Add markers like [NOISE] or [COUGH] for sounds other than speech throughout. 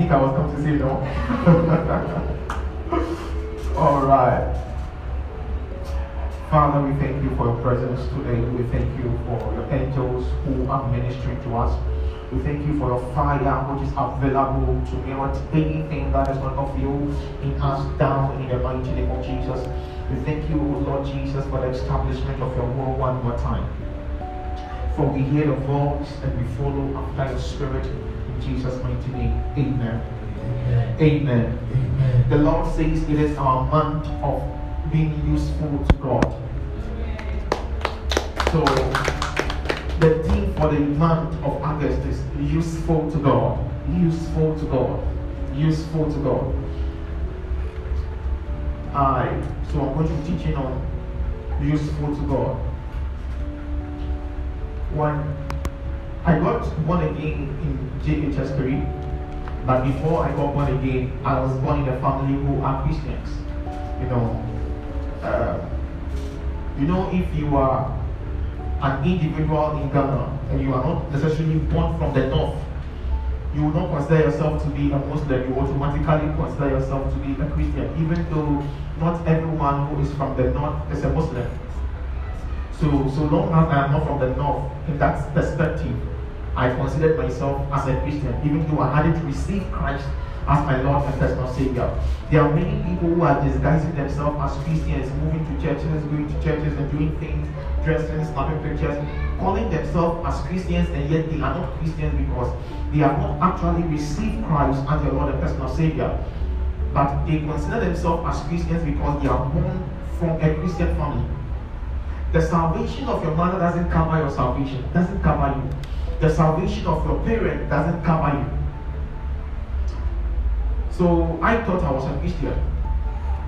think I was coming to say no? [LAUGHS] All right. Father, we thank you for your presence today. We thank you for your angels who are ministering to us. We thank you for your fire which is available to melt anything that is not of you in us down in the mighty name of Jesus. We thank you, Lord Jesus, for the establishment of your word one more time. For we hear the voice and we follow after your spirit Jesus' mighty name. Amen. Amen. Amen. Amen. The Lord says it is our month of being useful to God. So the theme for the month of August is useful to God. Useful to God. Useful to God. I so I'm going to be teaching on useful to God. When I got born again in JHS 3, but before I got born again, I was born in a family who are Christians. You know, uh, you know, if you are an individual in Ghana and you are not necessarily born from the north, you will not consider yourself to be a Muslim, you automatically consider yourself to be a Christian, even though not everyone who is from the north is a Muslim. So, so long as I am not from the north, in that perspective, I considered myself as a Christian, even though I hadn't received Christ as my Lord and personal Savior. There are many people who are disguising themselves as Christians, moving to churches, going to churches and doing things, dressing, snapping pictures, calling themselves as Christians, and yet they are not Christians because they have not actually received Christ as their Lord and personal Savior. But they consider themselves as Christians because they are born from a Christian family. The salvation of your mother doesn't cover your salvation, doesn't cover you. The salvation of your parent doesn't cover you. So I thought I was an Christian,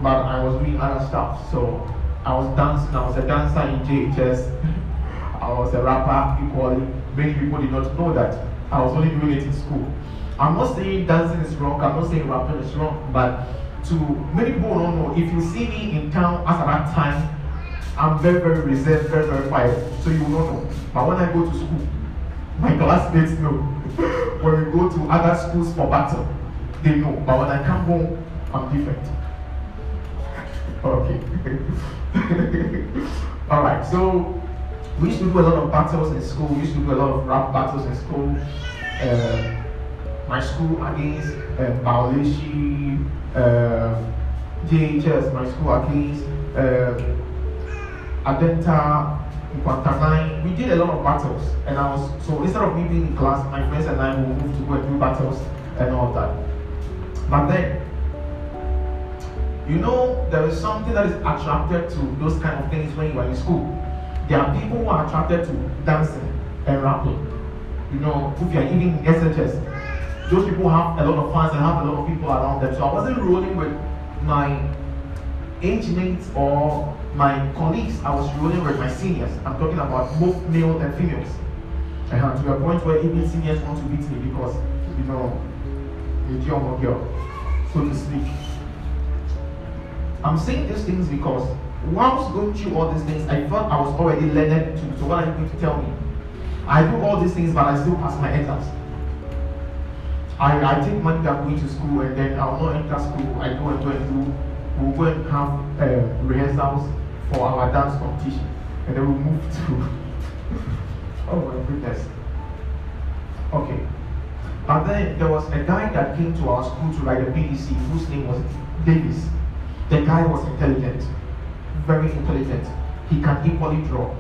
but I was doing other stuff. So I was dancing, I was a dancer in JHS, [LAUGHS] I was a rapper equally. Many people did not know that. I was only doing it in school. I'm not saying dancing is wrong, I'm not saying rapping is wrong, but to many people don't know, if you see me in town at that time, I'm very, very reserved, very, very quiet, so you will not know. But when I go to school, my classmates know. when we go to other schools for battle, they know. But when I come home, I'm different. Okay. [LAUGHS] All right. So we used to do a lot of battles in school. We used to do a lot of rap battles in school. Uh, my school against uh, Baulishi, uh, JHS, my school against uh, Adenta, Nkwanta We did a lot of battles, and I was so instead of me being in class, my friends and I will move to go and do battles and all that. But then, you know, there is something that is attracted to those kind of things when you are in school. There are people who are attracted to dancing and rapping. You know, if you are even in SHS, those people have a lot of fans and have a lot of people around them. So I wasn't rolling with my age mates or my colleagues. I was rolling with my seniors. I'm talking about both male and females. Uh, to a point where even seniors want to beat me because, you know, a young girl, so to speak. I'm saying these things because whilst going through all these things, I felt I was already learned to. So what are you going to tell me? I do all these things, but I still pass my exams. I, I take money that I'm going to school and then I'll not enter school. I go and go and do, we'll go and have uh, rehearsals for our dance competition. And then we'll move to, [LAUGHS] oh my goodness. Okay. And then there was a guy that came to our school to write a BDC whose name was Davis. The guy was intelligent, very intelligent. He can equally draw.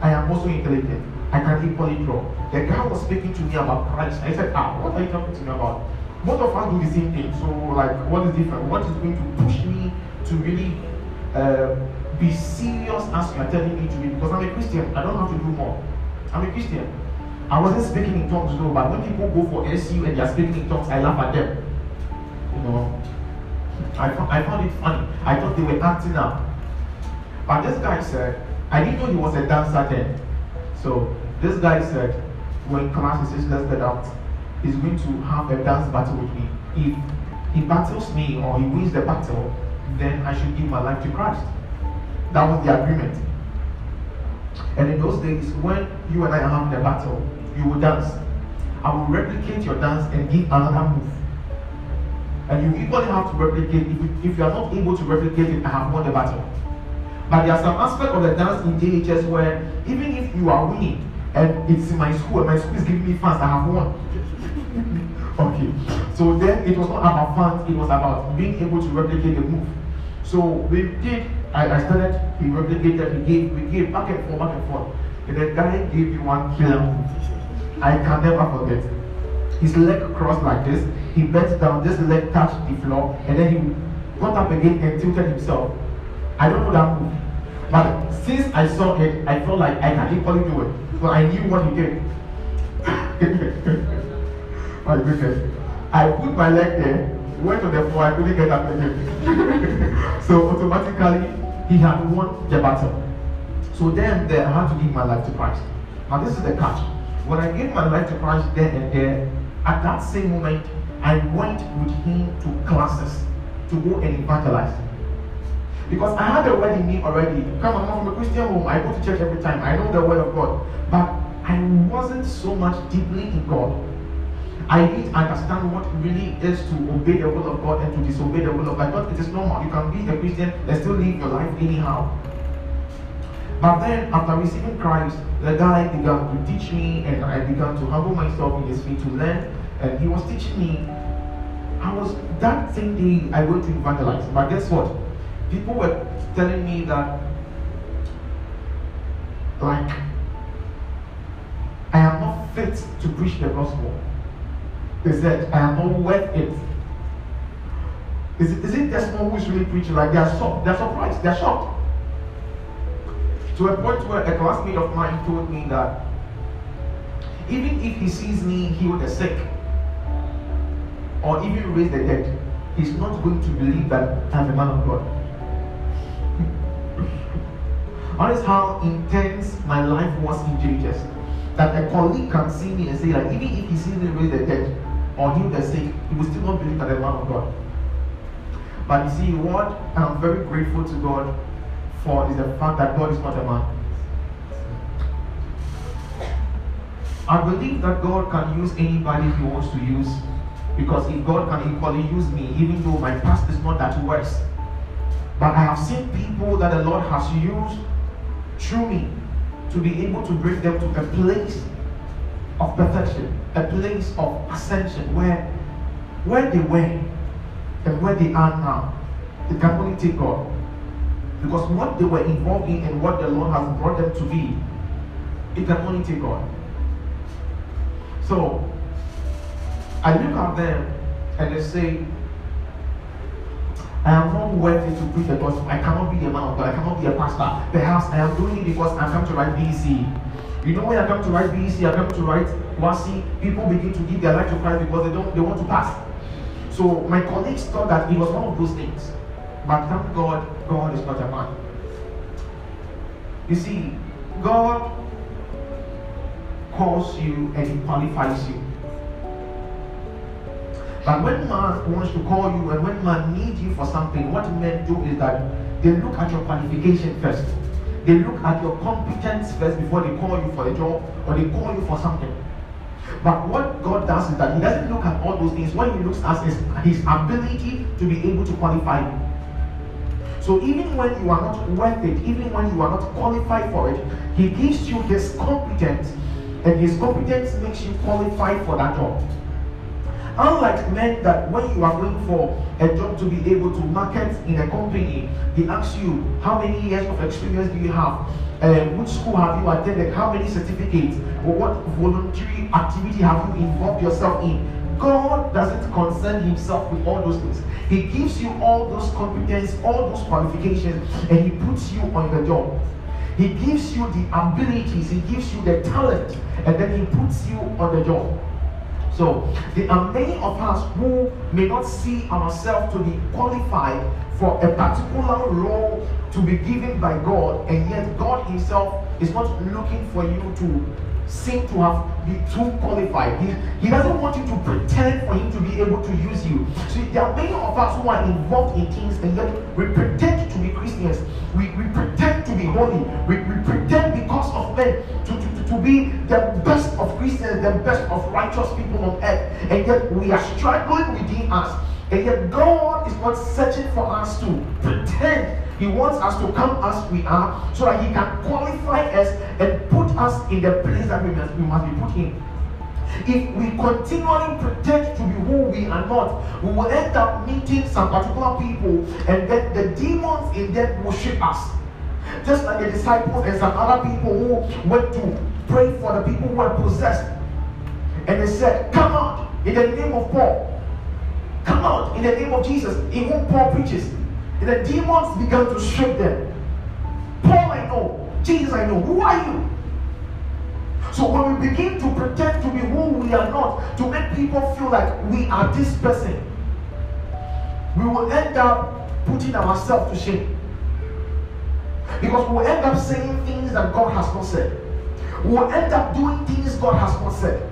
I am also intelligent. I can equally draw. The guy was speaking to me about Christ. I said, Ah, what are you talking to me about? Both of us do the same thing. So, like, what is different? What is going to push me to really uh, be serious as you are telling me to be? Because I'm a Christian. I don't have to do more. I'm a Christian. I wasn't speaking in tongues though, but when people go for SU and they are speaking in tongues, I laugh at them. You know, I, I found it funny. I thought they were acting up. But this guy said, I didn't know he was a dancer then. So this guy said, when class is listed out, he's going to have a dance battle with me. If he battles me or he wins the battle, then I should give my life to Christ. That was the agreement. And in those days, when you and I are having a battle, you will dance. I will replicate your dance and give another move. and you equally have to replicate. If you, if you are not able to replicate it, I have won the battle. But there are some aspect of the dance in JHS where even if you are winning and it's in my school and my school is giving me fans, I have won. [LAUGHS] okay. So then it was not about fans, it was about being able to replicate the move. So we did, I, I started, he replicated, he gave, we gave back and forth, back and forth. And the guy gave me one move. I can never forget. His leg crossed like this, he bent down, this leg touched the floor, and then he got up again and tilted himself. I don't know that move. But since I saw it, I felt like I can equally do it. So I knew what he did. [LAUGHS] my goodness. I put my leg there, went to the floor, I couldn't get up again. [LAUGHS] so automatically, he had won the battle. So then, I had to give my life to Christ. Now this is the catch. When I gave my life to Christ then and there, at that same moment, I went with him to classes to go and evangelize. Because I had the word in me already. Come I'm from a Christian home. I go to church every time. I know the word of God. But I wasn't so much deeply in God. I didn't understand what really is to obey the will of God and to disobey the will of God. Thought it is normal. You can be a Christian and still live your life anyhow. But then, after receiving Christ, the guy began to teach me, and I began to humble myself in his feet to learn. And he was teaching me. I was that same day I went to evangelize. But guess what? People were telling me that, like, I am not fit to preach the gospel. They said, I am not worth it. Is it, is it Desmond who is really preaching? Like, they are shocked. They are surprised. They are shocked. To a point where a classmate of mine told me that even if he sees me heal the sick or even raise the dead, he's not going to believe that I'm a man of God. [LAUGHS] that is how intense my life was in JHS. That a colleague can see me and say, like, even if he sees me raise the dead or heal the sick, he will still not believe that I'm man of God. But you see, what I'm very grateful to God for is the fact that God is not a man. I believe that God can use anybody He wants to use because if God can equally use me, even though my past is not that worse, but I have seen people that the Lord has used through me to be able to bring them to a place of perfection, a place of ascension where where they were and where they are now, they can only take God. Because what they were involved in and what the Lord has brought them to be, it can only take God. So I look at them and they say, I am not worthy to preach the gospel. I cannot be a man of God. I cannot be a pastor. Perhaps I am doing it because I am come to write BEC. You know when I come to write BEC, I come to write WASSCE, people begin to give their life to Christ because they don't they want to pass. So my colleagues thought that it was one of those things. But thank God, God is not a man. You see, God calls you and He qualifies you. But when man wants to call you and when man needs you for something, what men do is that they look at your qualification first. They look at your competence first before they call you for a job or they call you for something. But what God does is that He doesn't look at all those things. What He looks at is His ability to be able to qualify you. So even when you are not worth it, even when you are not qualified for it, He gives you His competence, and His competence makes you qualified for that job. Unlike men that when you are going for a job to be able to market in a company, they ask you how many years of experience do you have, uh, which school have you attended, how many certificates, or what voluntary activity have you involved yourself in. God doesn't concern himself with all those things. He gives you all those competence, all those qualifications, and he puts you on the job. He gives you the abilities, he gives you the talent, and then he puts you on the job. So there are many of us who may not see ourselves to be qualified for a particular role to be given by God, and yet God Himself is not looking for you to seem to have be too qualified. He, he doesn't want you to pretend for him to be able to use you. So there are many of us who are involved in things and yet we pretend to be Christians. We, we pretend to be holy. We, we pretend because of men to, to, to be the best of Christians, the best of righteous people on earth. And yet we are struggling within us And yet God is not searching for us to pretend. He wants us to come as we are so that He can qualify us and put us in the place that we must, we must be put in. If we continually pretend to be who we are not, we will end up meeting some particular people and then the demons in them shape us. Just like the disciples and some other people who went to pray for the people who were possessed. And they said, Come out in the name of Paul. Come out in the name of Jesus, in whom Paul preaches. And the demons began to shake them. Paul, I know. Jesus, I know. Who are you? So when we begin to pretend to be who we are not, to make people feel like we are this person, we will end up putting ourselves to shame. Because we will end up saying things that God has not said. Will end up doing things God has not said.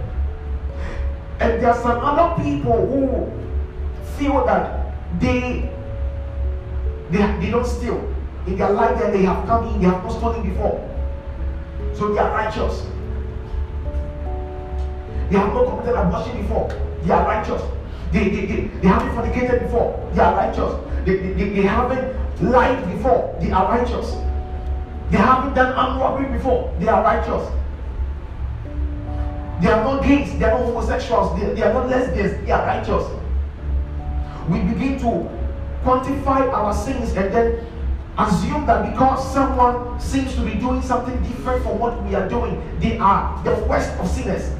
And there are some other people who feel that they they, they don't steal. In their life that they have come in, they have not stolen before. So they are righteous. They have not committed abortion before. They are righteous. They, they, they, they haven't fornicated before. They are righteous. They, they, they haven't lied before. They are righteous. They haven't done armed robbery before. They are righteous. They are not gays. They are not homosexuals. They, they are not lesbians. They are righteous. We begin to quantify our sins and then assume that because someone seems to be doing something different from what we are doing, they are the worst of sinners.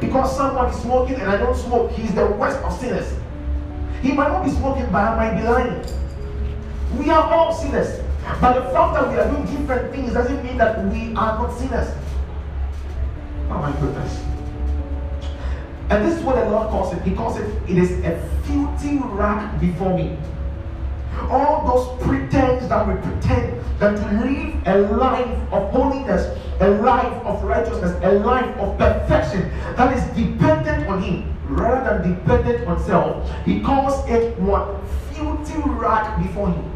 Because someone is smoking and I don't smoke, he is the worst of sinners. He might not be smoking, but I might be lying. We are all sinners. But the fact that we are doing different things doesn't mean that we are not sinners. Oh my goodness. And this is what the Lord calls it. He calls it, it is a filthy rag before me. All those pretense that we pretend that to live a life of holiness a life of righteousness, a life of perfection that is dependent on Him rather than dependent on self. He calls it what filthy rag before Him.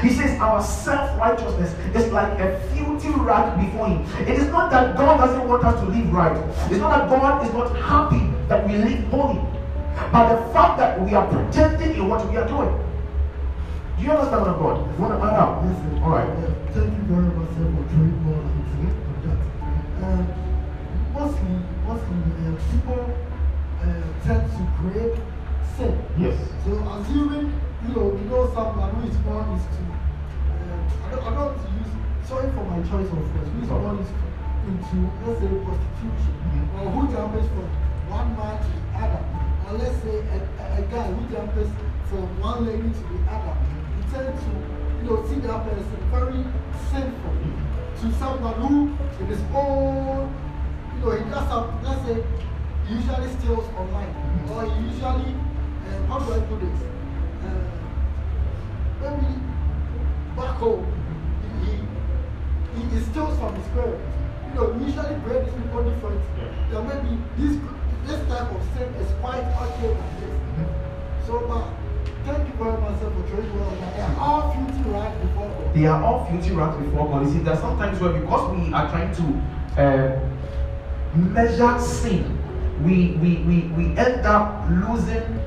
He says our self-righteousness is like a filthy rag before him. It is not that God doesn't want us to live right. It's not that God is not happy that we live holy. But the fact that we are pretending in what we are doing. Do you understand what God? You want to add up? Yes, All right. Yeah, thank you very much sir, for throwing more light on that. Uh, mostly, mostly uh, people uh, tend to create sin. Yes. So assuming, you know, you know someone who is born is to, uh, I, don't, I don't use, sorry for my choice of words, who is Oh. born is into, let's say, prostitution, Mhm. or who jumps from one man to the other, or let's say a, a, guy who jumps from one lady to the other, you tend to, you know, see that person very sinful to someone who, in his own, you know, he does some, let's say, usually steals online, or he usually, uh, how do I put this? Uh, maybe back home, he, he, he steals from his parents. You know, we usually break these people different. That maybe this, this type of sin is quite okay like this. So, but thank you very much sir, for trading well. They are all filthy right before God. They are all filthy rags before God. You see, there's sometimes where because we are trying to uh, measure sin, we, we, we, we end up losing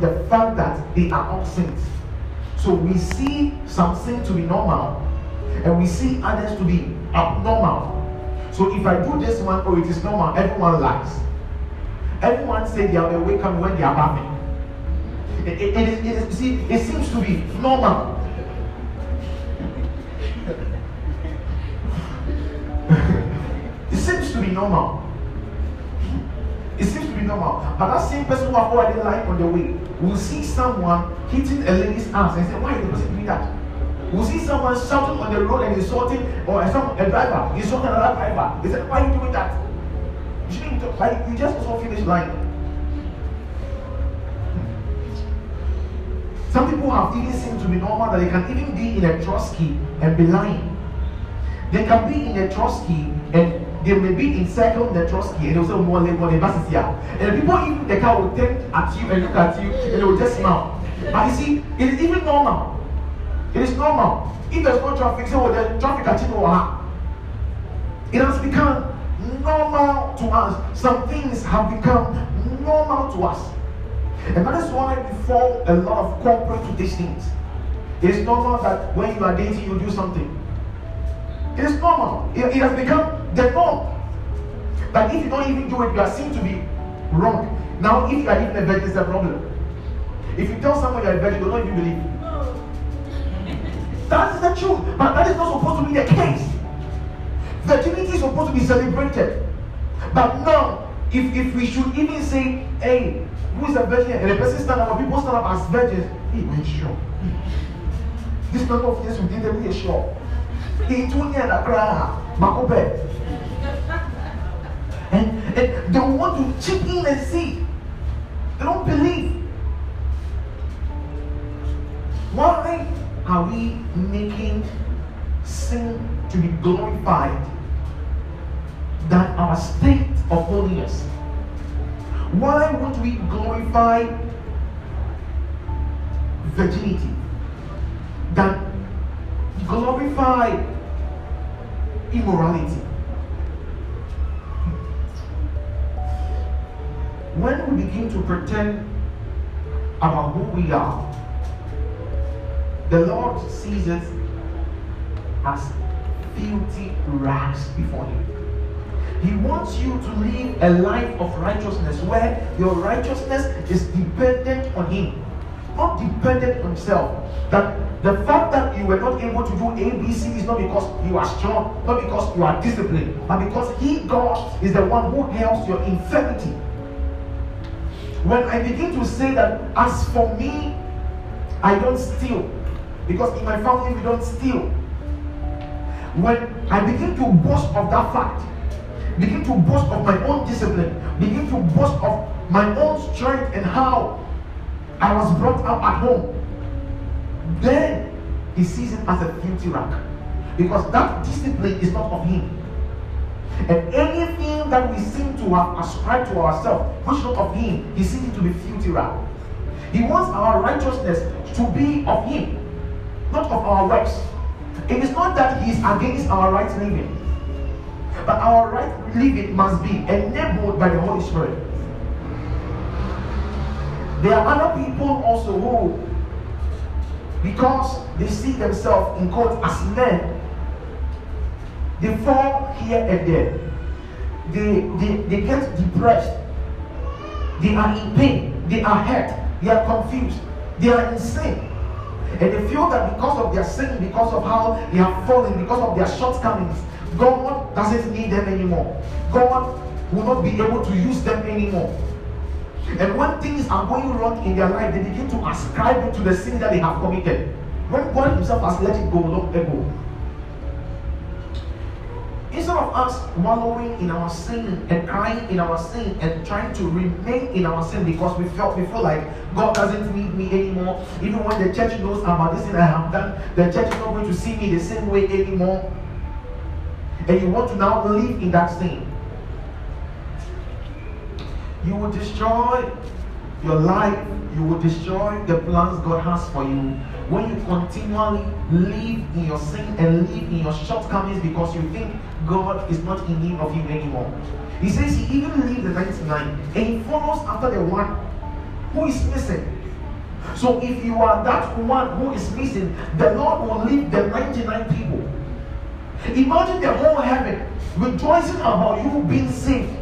the fact that they are all sins. So we see something to be normal and we see others to be abnormal. So if I do this one, oh, it is normal, everyone lies. Everyone say they are awake when they are bathing. It, it, it, it, see, it seems to be normal. [LAUGHS] it seems to be normal. It seems to be normal. But that same person who have already lied on the way will see someone hitting a lady's ass and say, Why is the person doing that? We'll see someone shouting on the road and insulting, or some, a driver insulting another driver. They say, Why are you doing that? You shouldn't talk. Like, you just also finish lying. Some people have even seemed to be normal that they can even be in a trusty and be lying. They can be in a trusty and they may be in circle in the trusty and they'll say, oh, more labor, the bus is here. And the people even the car will turn at you and look at you and they will just smile. But you see, it is even normal. It is normal. If there's no traffic, say, oh, there's traffic at you. It has become normal to us. Some things have become normal to us. And that is why we fall a lot of corporate to these things. It is normal that when you are dating, you do something. It is normal. It, it has become the norm. But if you don't even do it, you are seen to be wrong. Now, if you are even a virgin, it's a problem. If you tell someone you're a virgin, they don't even believe. That is the truth. But that is not supposed to be the case. Virginity is supposed to be celebrated. But now, if, if we should even say, hey, who is a virgin? And the person stand up, people stand up as virgins, he went sure. This number of we did them we sure. He told me and I cry, Makope. And, and they want to chip in and see. They don't believe. Why are we making sin to be glorified than our state of holiness? Why won't we glorify virginity than glorify immorality? When we begin to pretend about who we are, the Lord sees it as filthy rags before Him. He wants you to live a life of righteousness where your righteousness is dependent on Him, not dependent on yourself. That the fact that you were not able to do ABC is not because you are strong, not because you are disciplined, but because He, God, is the one who helps your infirmity. When I begin to say that, as for me, I don't steal, because in my family we don't steal. When I begin to boast of that fact, begin to boast of my own discipline, begin to boast of my own strength and how I was brought up at home, then he sees it as a filthy rag. Because that discipline is not of him. And anything that we seem to have ascribed to ourselves, which not of him, he sees it to be filthy rag. He wants our righteousness to be of him, not of our works. It is not that he is against our right living, but our right living must be enabled by the Holy Spirit. There are other people also who, because they see themselves in quotes as men, they fall here and there. They, they, they get depressed. They are in pain. They are hurt. They are confused. They are insane. And they feel that because of their sin, because of how they have fallen, because of their shortcomings, God doesn't need them anymore. God will not be able to use them anymore. And when things are going wrong in their life, they begin to ascribe it to the sin that they have committed. When God Himself has let it go long ago. Instead of us wallowing in our sin and crying in our sin and trying to remain in our sin because we felt we feel like God doesn't need me anymore. Even when the church knows about this thing I have done, the church is not going to see me the same way anymore. And you want to now live in that sin. You will destroy your life, you will destroy the plans God has for you when you continually live in your sin and live in your shortcomings because you think God is not in need of you anymore. He says he even leaves the 99 and he follows after the one who is missing. So if you are that one who is missing, the Lord will leave the 99 people. Imagine the whole heaven rejoicing about you being saved.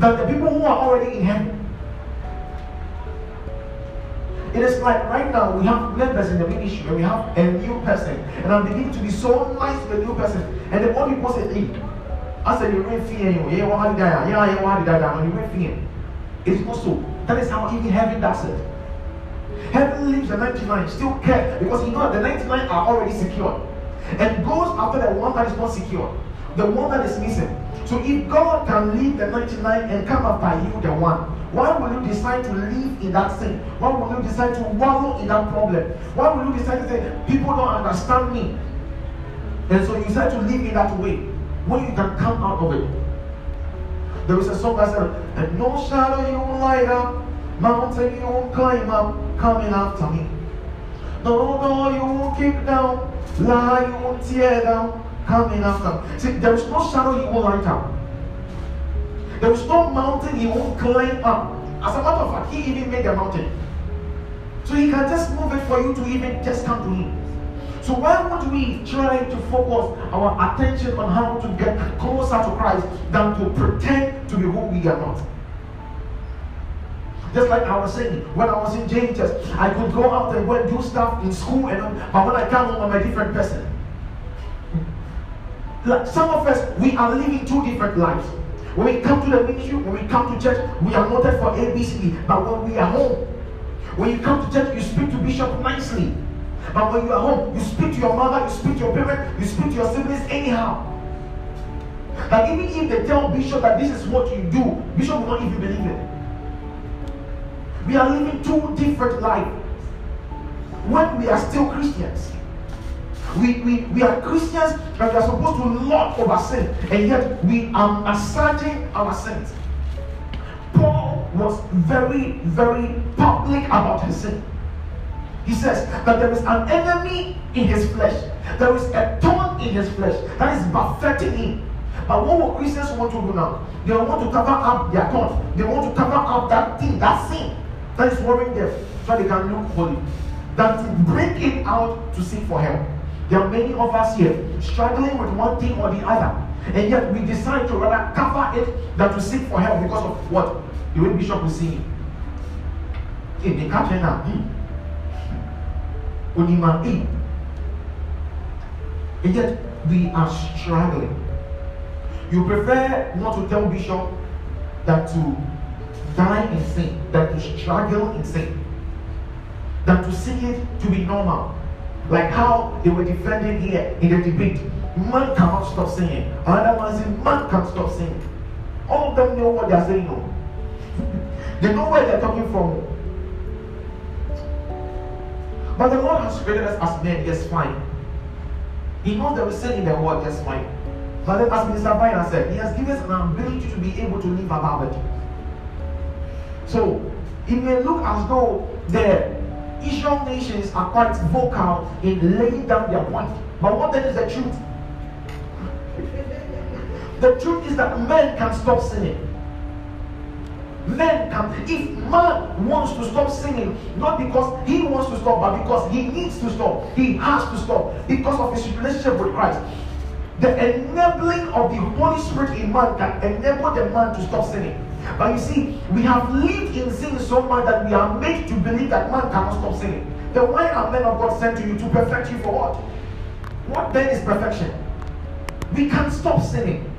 Than the people who are already in heaven. It is like right now we have members in the ministry and we have a new person. And I'm beginning to be so nice to the new person. And the people say, hey, I said, you're really feeling, yeah, what did I, yeah, yeah, what did I, you're feeling. It's not so. That is how even heaven does it. Heaven leaves the 99, still care because you know the 99 are already secured. And goes after the one that is not secure, the one that is missing. So if God can leave the 99 and come after you, the one, why will you decide to live in that sin? Why will you decide to wallow in that problem? Why will you decide to say, people don't understand me? And so you decide to live in that way when you can come out of it. There is a song that said, and no shadow you will light up, mountain you will climb up, coming after me. No door you will kick down, lie you will tear down, coming after me. See, there is no shadow you won't light up. There is no mountain he won't climb up. As a matter of fact, he even made the mountain. So he can just move it for you to even just come to him. So why would we try to focus our attention on how to get closer to Christ than to pretend to be who we are not? Just like I was saying, when I was in JHS, I could go out and go and do stuff in school, and but when I come home, I'm a different person. Like some of us, we are living two different lives. When we come to the ministry, when we come to church, we are noted for ABCD. But when we are home, when you come to church, you speak to Bishop nicely. But when you are home, you speak to your mother, you speak to your parents, you speak to your siblings anyhow. That even if they tell Bishop that this is what you do, Bishop will not even believe it. We are living two different lives when we are still Christians. We, we, we are Christians but we are supposed to lord over sin, and yet we are asserting our sins. Paul was very, very public about his sin. He says that there is an enemy in his flesh, there is a thorn in his flesh that is buffeting him. But what will Christians want to do now? They want to cover up their thorn, they want to cover up that thing, that sin that is worrying them so they can look holy. That bring it out to seek for help. There are many of us here struggling with one thing or the other. And yet we decide to rather cover it than to seek for help because of what? The Bishop was saying. Hey, they catch now. Hmm. Unima, hey. And yet we are struggling. You prefer not to tell Bishop that to die in sin, than to struggle in sin, than to seek it to be normal. Like how they were defending here in the debate. Man cannot stop singing. Another man saying, man can't stop singing. All of them know what they're saying. No? Oh. [LAUGHS] they know where they're talking from. But the Lord has created us as men, yes, fine. He knows that we sin in the world, yes, fine. But then, as Mr. Biden said, He has given us an ability to be able to live above it. So, it may look as though the Asian nations are quite vocal in laying down their point. But what then is the truth? The truth is that men can stop sinning. Men can, if man wants to stop sinning, not because he wants to stop, but because he needs to stop, he has to stop because of his relationship with Christ. The enabling of the Holy Spirit in man can enable the man to stop sinning. But you see, we have lived in sin so much that we are made to believe that man cannot stop sinning. Then why are men of God sent to you to perfect you for what? What then is perfection? We can't stop sinning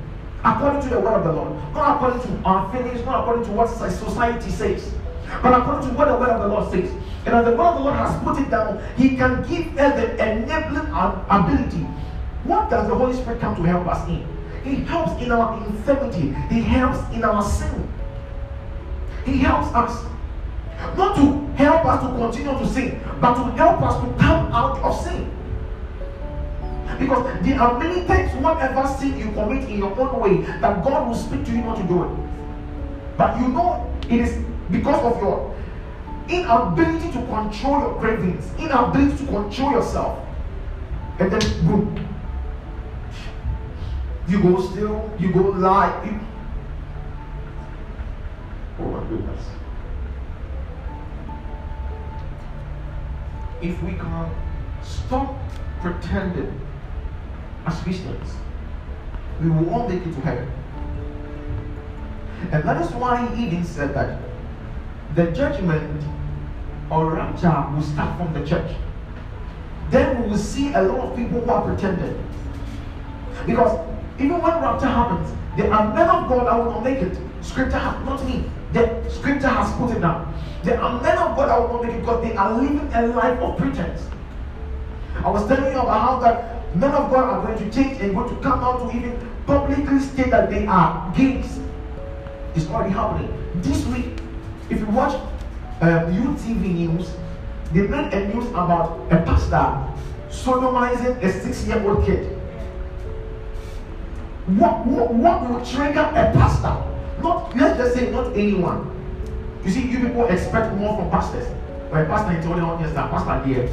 according to the word of the Lord, not according to our feelings, not according to what society says, but according to what the word of the Lord says. And as the word of the Lord has put it down, He can give us the enabling ability. What does the Holy Spirit come to help us in? He helps in our infirmity. He helps in our sin. He helps us. Not to help us to continue to sin, but to help us to come out of sin. Because there are many times, whatever sin you commit in your own way, that God will speak to you not to do it. But you know it is because of your inability to control your cravings, inability to control yourself. And then boom, you go still, you go lie. You... Goodness. If we can stop pretending as Christians, we will all make it to heaven. And that is why he even said that the judgment or rapture will start from the church. Then we will see a lot of people who are pretending. Because even when rapture happens, there are men of God that will not make it. Scripture has not me. The scripture has put it down. There are men of God that will not make it because they are living a life of pretense. I was telling you about how that men of God are going to change and going to come out to even publicly state that they are gays. It's already happening. This week, if you watch um, UTV news, they made a news about a pastor sodomizing a six-year-old kid. What, what, what will trigger a pastor? Not let's just say not anyone. You see, you people expect more from pastors. A pastor in the audience that pastor here.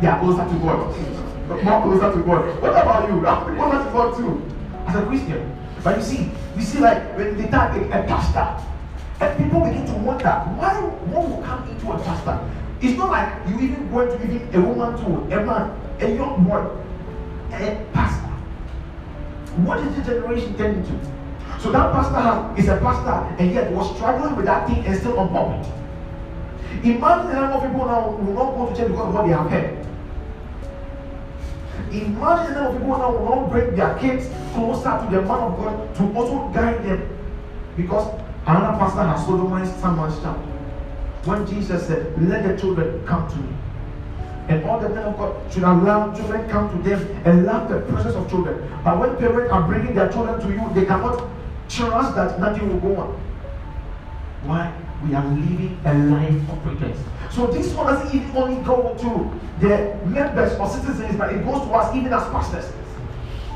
They are closer to God. More closer to God. What about you? I'm closer to God too. As a Christian. But you see, you see, like when they target a pastor, And people begin to wonder why one will come into a pastor. It's not like you even going to even a woman to a man, a young boy, a pastor. What is the generation turning to? So that pastor is a pastor and yet was struggling with that thing and still on pulpit. Imagine the number of people now will not go to church because of what they have heard. Imagine the number of people now will not bring their kids closer to the man of God to also guide them because another pastor has sodomized someone's child. When Jesus said, Let the children come to me. And all the men of God should allow children come to them and love the presence of children. But when parents are bringing their children to you, they cannot trust that nothing will go on. Why? We are living a life of pretense. So this one doesn't even only go to the members or citizens, but it goes to us even as pastors.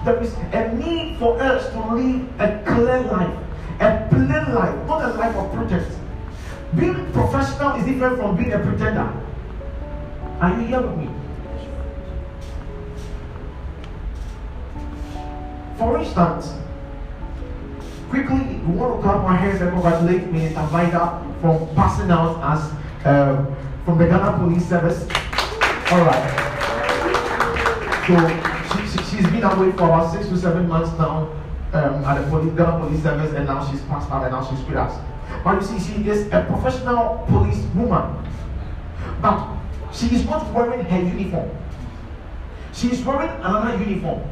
There is a need for us to live a clear life, a plain life, not a life of pretense. Being professional is different from being a pretender. Are you here with me? For instance, quickly, you want to clap our hands and congratulate Minister Vida from passing out as um, from the Ghana Police Service. All right. So she, she, she's been away for about six to seven months now um, at the police, Ghana Police Service, and now she's passed out and now she's with us. But you see, she is a professional police woman. But she is not wearing her uniform. She is wearing another uniform.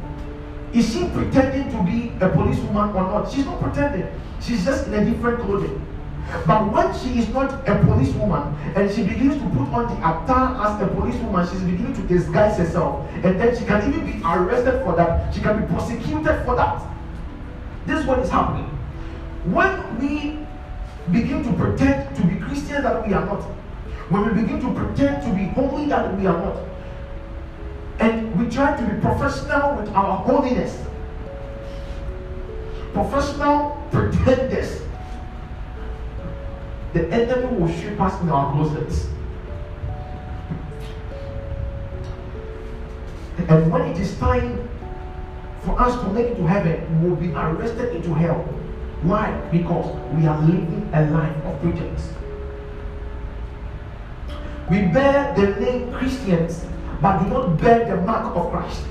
Is she pretending to be a policewoman or not? She's not pretending. She's just in a different clothing. But when she is not a policewoman and she begins to put on the attire as a policewoman, she's beginning to disguise herself. And then she can even be arrested for that. She can be prosecuted for that. This is what is happening. When we begin to pretend to be Christians that we are not, when we begin to pretend to be holy that we are not, and we try to be professional with our holiness, professional pretenders, the enemy will strip us in our closets. And when it is time for us to make it to heaven, we will be arrested into hell. Why? Because we are living a life of pretense. We bear the name Christians, but do not bear the mark of Christ.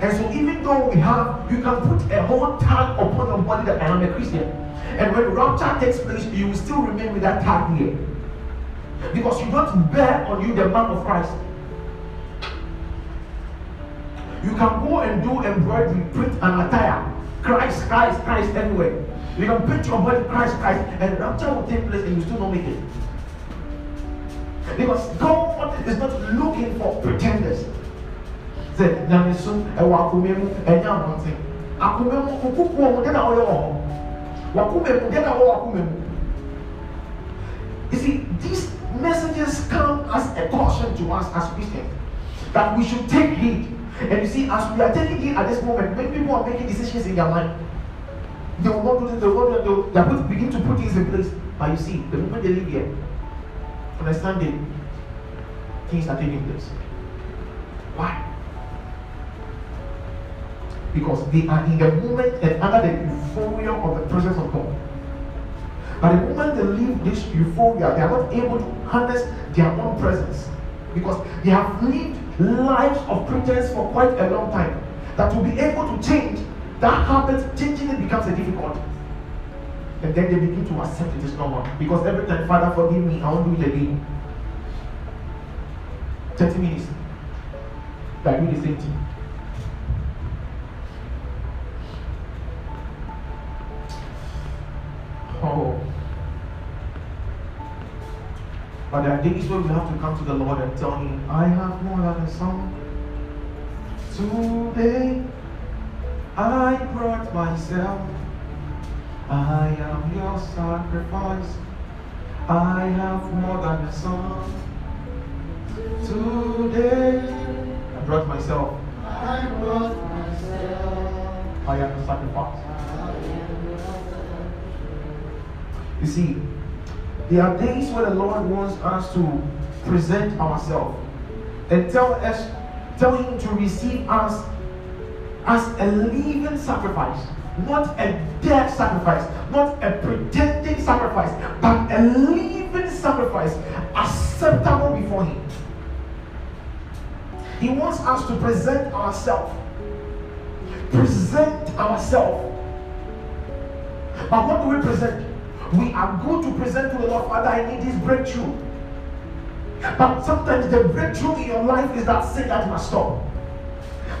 And so, even though we have, you can put a whole tag upon your body that I am a Christian. And when rapture takes place, you will still remain with that tag here. Because you don't bear on you the mark of Christ. You can go and do embroidery, print an attire. Christ, Christ, Christ everywhere. You can print your body Christ, Christ, and rapture will take place and you still don't make it. Because God is not looking for pretenders. Say, Namisu, ẹwọ akumemu, ẹnya abọnten. Akumemu, okuku ọmọ dẹ́nà ọyọ ọhọ. Wakumemu, dẹ́nà ọwọ wakumemu. You see, these messages come as a caution to us as Christians that we should take heed. And you see, as we are taking heed at this moment, many people are making decisions in their mind. They will not do this, they will not do They are going to begin to put things in place. But you see, the moment they leave here, understanding things are taking place. Why? Because they are in the moment and under the euphoria of the presence of God. But the moment they leave this euphoria, they are not able to harness their own presence. Because they have lived lives of pretense for quite a long time. That to be able to change, that habit, changing it becomes a difficult. And then they begin to accept it is normal. Because every time, Father, forgive me, I won't do it again. 30 minutes. They do the same thing. Oh. But there are days where we have to come to the Lord and tell Him, I have more than a song. Today, I brought myself. I am your sacrifice. I have more than a song. Today, I brought myself. I brought myself. I am the sacrifice. You see, there are days where the Lord wants us to present ourselves and tell us, tell Him to receive us as a living sacrifice. Not a dead sacrifice, not a pretending sacrifice, but a living sacrifice acceptable before Him. He wants us to present ourselves. Present ourselves. But what do we present? We are going to present to the Lord, Father, I need this breakthrough. But sometimes the breakthrough in your life is that sin that must stop.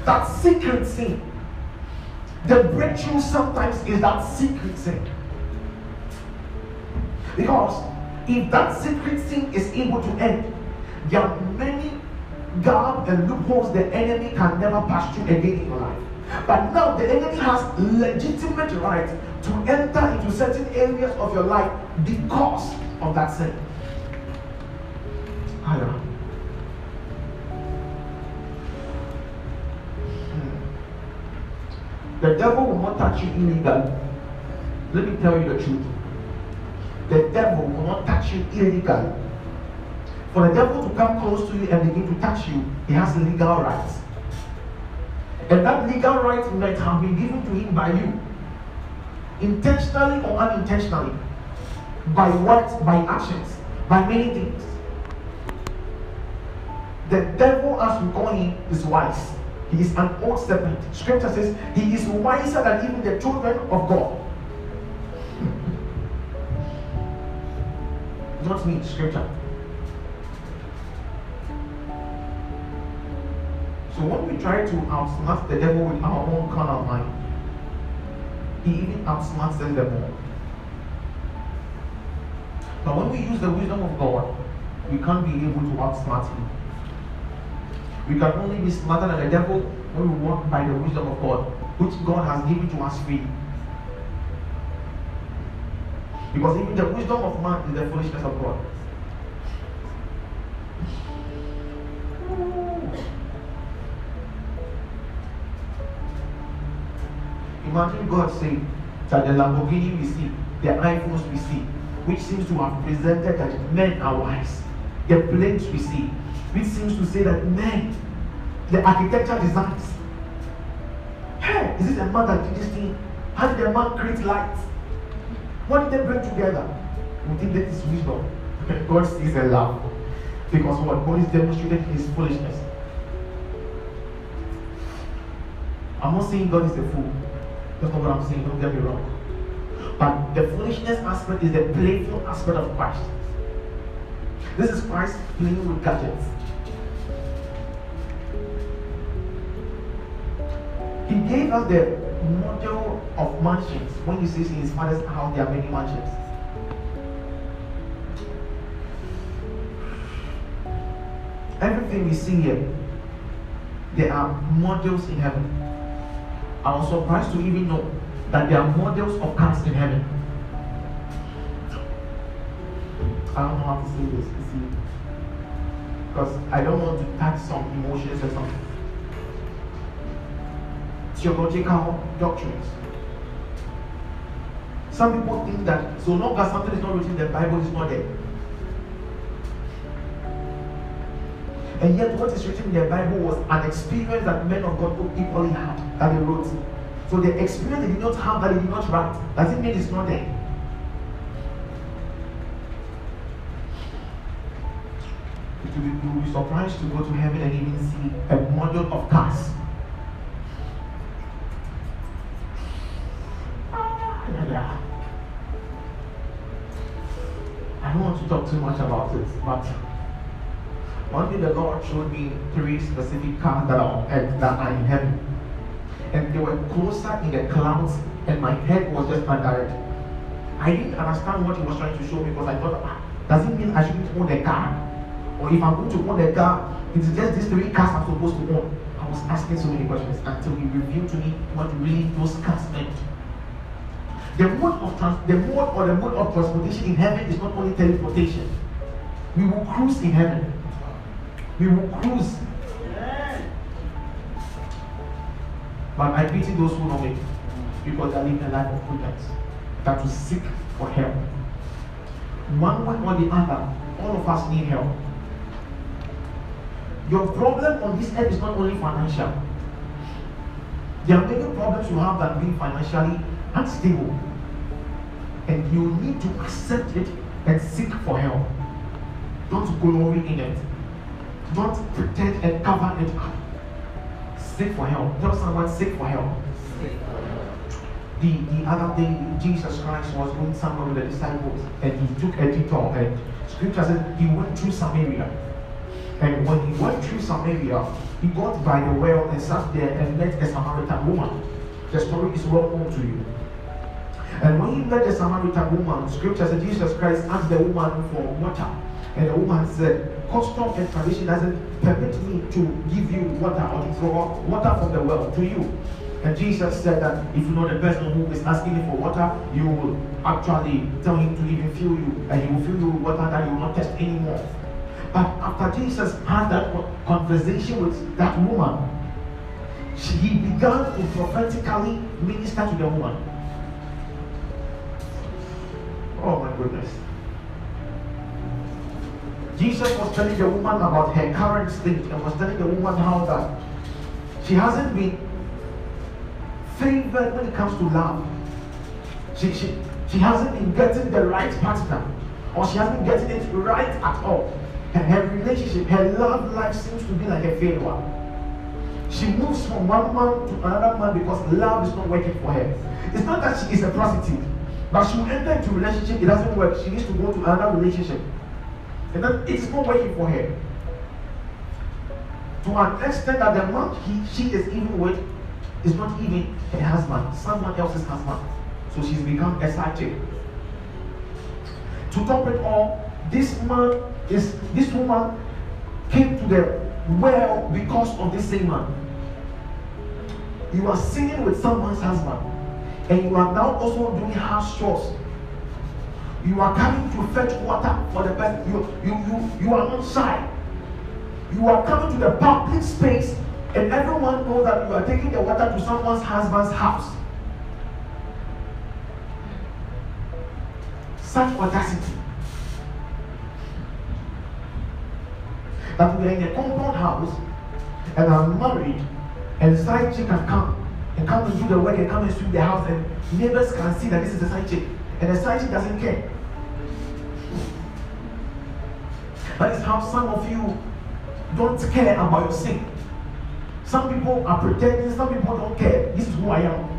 That secret sin. The breakthrough sometimes is that secret sin. Because if that secret sin is able to end, there are many gaps and loopholes the enemy can never pass through again in your life. But now the enemy has legitimate right to enter into certain areas of your life because of that sin. Higher. The devil will not touch you illegally. Let me tell you the truth. The devil will not touch you illegally. For the devil to come close to you and begin to touch you, he has legal rights. And that legal right might have been given to him by you intentionally or unintentionally, by words, by actions, by many things. The devil, as we call him, is wise. He is an old serpent. Scripture says he is wiser than even the children of God. Hmm. Not me, scripture. So when we try to outsmart the devil with our own carnal mind, he even outsmarts them more. But when we use the wisdom of God, we can't be able to outsmart him. We can only be smarter than the devil when we walk by the wisdom of God, which God has given to us free. Because even the wisdom of man is the foolishness of God. Imagine God saying that the Lamborghini we see, the iPhones we see, which seems to have presented that men are wise, the planes we see, which seems to say that men, the architecture designs. Hey, is this a man that did this thing? How did a man create light? What did they bring together? We think that is wisdom. [LAUGHS] God sees a laugh. Because what God is demonstrating his foolishness. I'm not saying God is a fool. That's not what I'm saying, don't get me wrong. But the foolishness aspect is the playful aspect of Christ. This is Christ playing with gadgets. Gave us the model of mansions when he says in his father's house there are many mansions. Everything we see here, there are models in heaven. I was surprised to even know that there are models of cars in heaven. I don't know how to say this, you see. Because I don't want to touch some emotions or something. Theological doctrines. Some people think that so long as something is not written in the Bible, it's not there. And yet, what is written in the Bible was an experience that men of God equally had that they wrote. So the experience they did not have that they did not write doesn't mean it's not there. It you will be surprised to go to heaven and even see a model of cars. Want to talk too much about it, but one day the Lord showed me three specific cars that are on earth that are in heaven. And they were closer in the clouds, and my head was just undirect. I didn't understand what he was trying to show me because I thought, ah, does it mean I shouldn't own a car? Or if I'm going to own a car, it's just these three cars I'm supposed to own. I was asking so many questions until he revealed to me what really those cars meant. The mode of trans- the mode or the mode of transportation in heaven is not only teleportation. We will cruise in heaven. We will cruise. But I pity those who know it because they live a life of prudence, that to seek for help. One way or the other, all of us need help. Your problem on this earth is not only financial. There are many problems you have than being financially unstable. And you need to accept it and seek for help. Don't glory in it. Don't pretend and cover it up. Seek for help. Tell someone, seek for help. The, the other day, Jesus Christ was going somewhere with the disciples and he took a detour. And scripture says he went through Samaria. And when he went through Samaria, he got by the well and sat there and met a Samaritan woman. The story is well known to you. And when he met the Samaritan woman, scripture said Jesus Christ asked the woman for water. And the woman said, Custom and tradition doesn't permit me to give you water or to draw water from the well to you. And Jesus said that if you know the person who is asking you for water, you will actually tell him to even fill you, and he will fill you with water that you will not test anymore. But after Jesus had that conversation with that woman, she, he began to prophetically minister to the woman. Oh my goodness. Jesus was telling the woman about her current state and was telling the woman how that she hasn't been favored when it comes to love. She, she, she hasn't been getting the right partner or she hasn't been getting it right at all. And her relationship, her love life seems to be like a failure. She moves from one man to another man because love is not working for her. It's not that she is a prostitute, but she will enter into relationship, it doesn't work. She needs to go to another relationship. And then it's not working for her. To an extent that the man he, she is even with is not even her husband, someone else's husband. So she's become a side chick. To top it all, this man is this woman came to the well because of this same man. You are singing with someone's husband, and you are now also doing house chores. You are coming to fetch water for the person. You, you, you, you are shy. You are coming to the public space, and everyone knows that you are taking the water to someone's husband's house. Such audacity. That we are in a compound house and I'm married and side chick can come and come and do the work and come and sweep the house and neighbors can see that this is a side chick and the side chick doesn't care. That is how some of you don't care about your sin. Some people are pretending, some people don't care. This is who I am.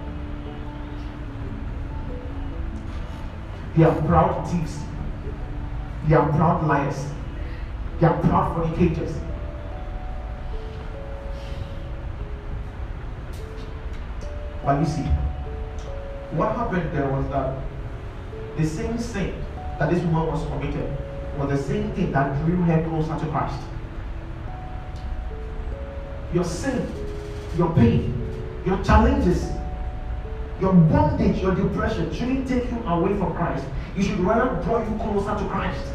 They are proud thieves. They are proud liars. They are proud fornicators. But you see, what happened there was that the same sin that this woman was committed was the same thing that drew her closer to Christ. Your sin, your pain, your challenges, your bondage, your depression shouldn't take you away from Christ. You should rather draw you closer to Christ.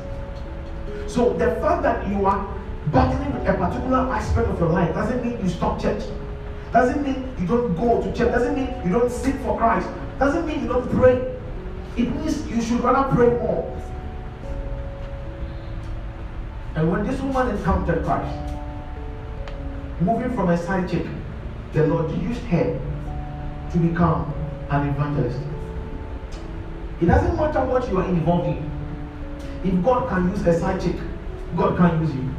So the fact that you are battling with a particular aspect of your life doesn't mean you stop church. Doesn't mean you don't go to church. Doesn't mean you don't seek for Christ. Doesn't mean you don't pray. It means you should rather pray more. And when this woman encountered Christ, moving from a side chick, the Lord used her to become an evangelist. It doesn't matter what you are involved in. If God can use a side chick, God can use you.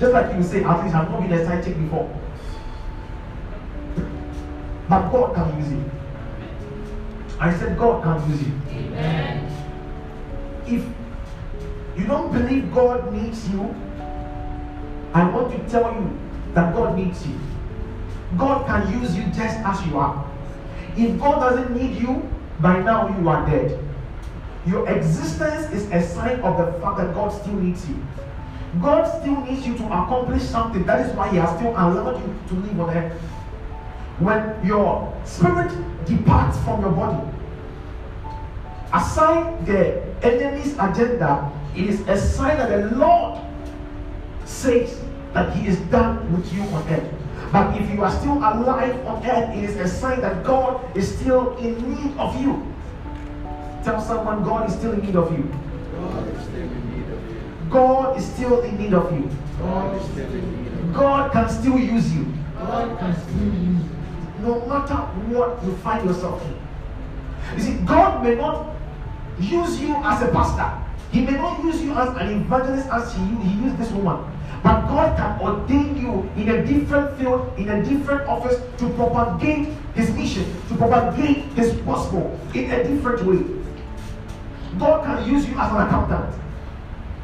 Just like you say, at least I've not been a side chick before. But God can use you. I said God can use you. Amen. If you don't believe God needs you, I want to tell you that God needs you. God can use you just as you are. If God doesn't need you, by now you are dead. Your existence is a sign of the fact that God still needs you. God still needs you to accomplish something. That is why He has still allowed you to live on earth. When your spirit departs from your body, aside the enemy's agenda, it is a sign that the Lord says that He is done with you on earth. But if you are still alive on earth, it is a sign that God is still in need of you. Tell someone God is still in need of you. God is still in need of you. God is still in need of you. God is still in need of you. God can still use you. God can still use you. No matter what you find yourself in. You see, God may not use you as a pastor. He may not use you as an evangelist as he, he used this woman. But God can ordain you in a different field, in a different office to propagate his mission, to propagate his gospel in a different way. God can use you as an accountant.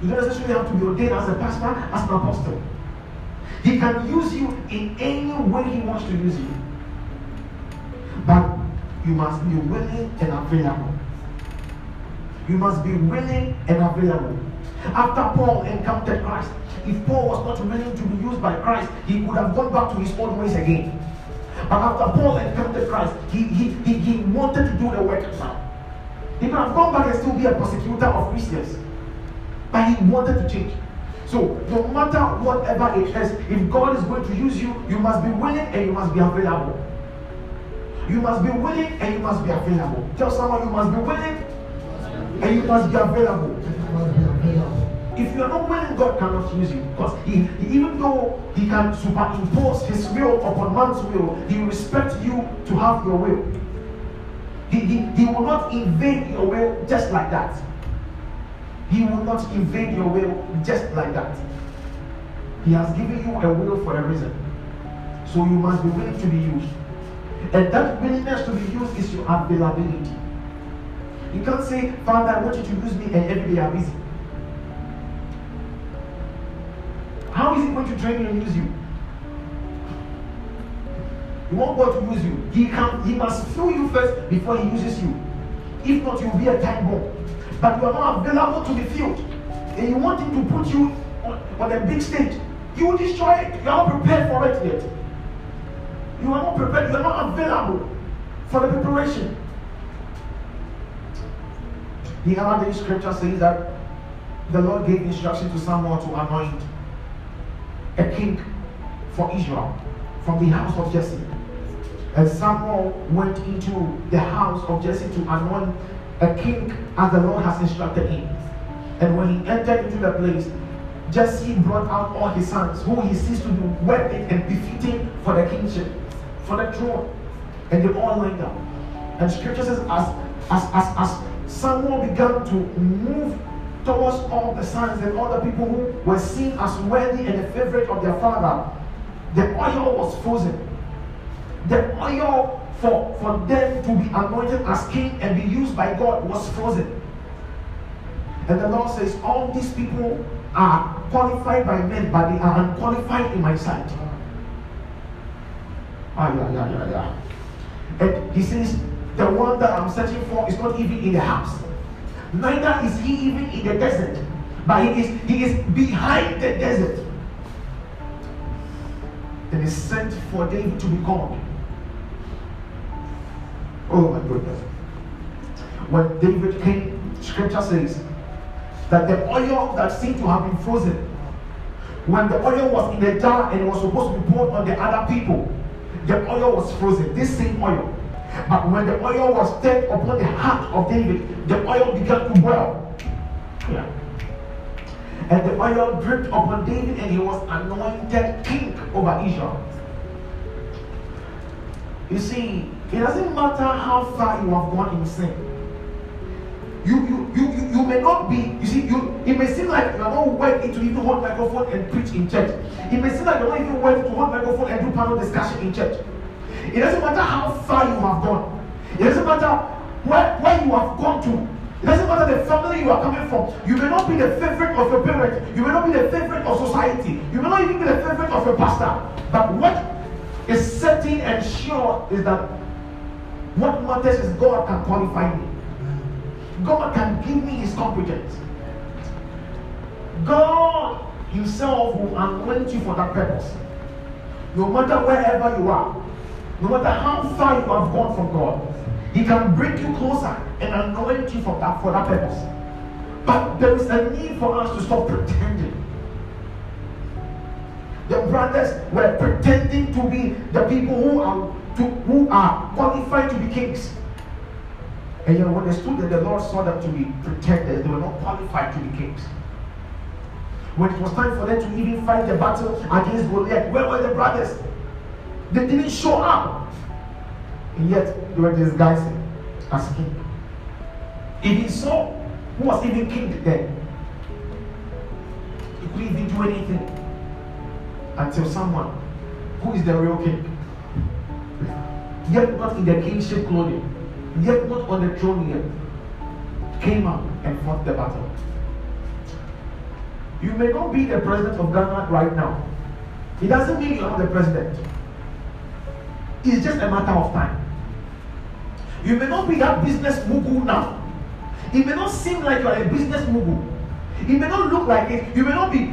You don't necessarily have to be ordained as a pastor, as an apostle. He can use you in any way he wants to use you. You must be willing and available. You must be willing and available. After Paul encountered Christ, if Paul was not willing to be used by Christ, he would have gone back to his old ways again. But after Paul encountered Christ, he, he, he, he wanted to do the work now. He could have gone back and still be a persecutor of Christians. But he wanted to change. So, no matter whatever it is, if God is going to use you, you must be willing and you must be available. You must be willing and you must be available. Tell someone you must be willing and you must be available. If you are not willing, God cannot use you. Because he, even though He can superimpose His will upon man's will, He will respect you to have your will. He, he, he will not invade your will just like that. He will not invade your will just like that. He has given you a will for a reason. So you must be willing to be used. And that willingness to be used is your availability. You can't say, Father, I want you to use me, and every day I'm busy. How is he going to train you and use you? You want God to use you. He can he must fill you first before he uses you. If not, you'll be a time bomb. But you are not available to be filled. And you want him to put you on, on a big stage. You will destroy it. You are not prepared for it yet. You are not prepared, you are not available for the preparation. The other scripture says that the Lord gave instruction to Samuel to anoint a king for Israel from the house of Jesse. And Samuel went into the house of Jesse to anoint a king as the Lord has instructed him. And when he entered into the place, Jesse brought out all his sons, who he sees to be worthy and befitting for the kingship, for the throne. And they all lined up. And scripture says, as, as, as, as Samuel began to move towards all the sons and all the people who were seen as worthy and a favorite of their father, the oil was frozen. The oil for, for them to be anointed as king and be used by God was frozen. And the Lord says, All these people are qualified by men, but they are unqualified in my sight. Ah, yeah, yeah, yeah, yeah. And he says, The one that I'm searching for is not even in the house neither is he even in the desert, but he is, he is behind the desert. And he sent for David to be called. Oh my goodness. When David came, scripture says that the oil that seemed to have been frozen, when the oil was in a jar and it was supposed to be poured on the other people, the oil was frozen. This same oil but when the oil was set upon the heart of David, the oil began to boil. Yeah. And the oil dripped upon David, and he was anointed king over Israel. You see, it doesn't matter how far you have gone in sin. You, you, you, you, you may not be, you see, you it may seem like you're not worthy to even hold microphone and preach in church. It may seem like you're not even worthy to hold microphone and do panel discussion in church. It doesn't matter how far you have gone. It doesn't matter where, where you have gone to. It doesn't matter the family you are coming from. You may not be the favorite of your parent. You may not be the favorite of society. You may not even be the favorite of your pastor. But what is certain and sure is that what matters is God can qualify me. God can give me his competence. God himself will anoint you for that purpose. No matter wherever you are. No matter how far you have gone from God, He can bring you closer and anoint you for that, for that purpose. But there is a need for us to stop pretending. The brothers were pretending to be the people who are to, who are qualified to be kings. And yet when they stood the Lord saw them to be pretenders. They were not qualified to be kings. When it was time for them to even fight the battle against Goliath, where were the brothers? They didn't show up. And yet they were disguising as king. Even so, who was even king then, he couldn't even do anything until someone who is the real king, yet not in the kingship clothing, yet not on the throne yet, came up and fought the battle. You may not be the president of Ghana right now. It doesn't mean you're the president. It's just a matter of time. You may not be that business mogul now. It may not seem like you are a business mogul. It may not look like it. You may not be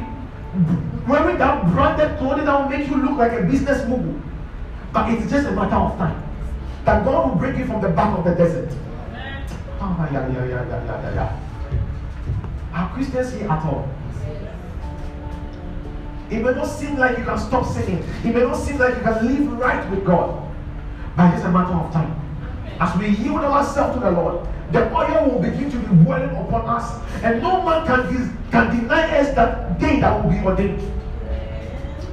wearing that branded clothing that will make you look like a business mogul. But it's just a matter of time. That God will bring you from the back of the desert. Ah, yeah, yeah, yeah, yeah, yeah, yeah. Are Christians here at all? It may not seem like you can stop sinning. It may not seem like you can live right with God. But it's a matter of time. As we yield ourselves to the Lord, the oil will begin to be boiling upon us. And no man can, can deny us that day that will be ordained.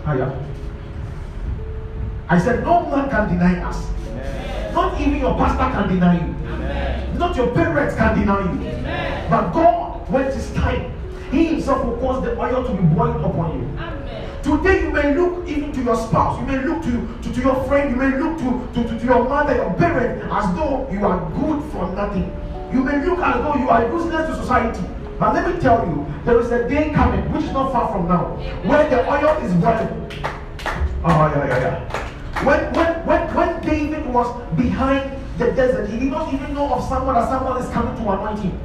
Higher. I said, no man can deny us. Not even your pastor can deny you. Not your parents can deny you. But God, when it is time, He Himself will cause the oil to be boiling upon you. Today you may look even to your spouse, you may look to, to, to your friend, you may look to, to, to, your mother, your parent, as though you are good for nothing. You may look as though you are useless to society. But let me tell you, there is a day coming, which is not far from now, where the oil is boiling. Oh, yeah, yeah, yeah. When, when, when, when David was behind the desert, he did not even know of someone that someone is coming to anoint him.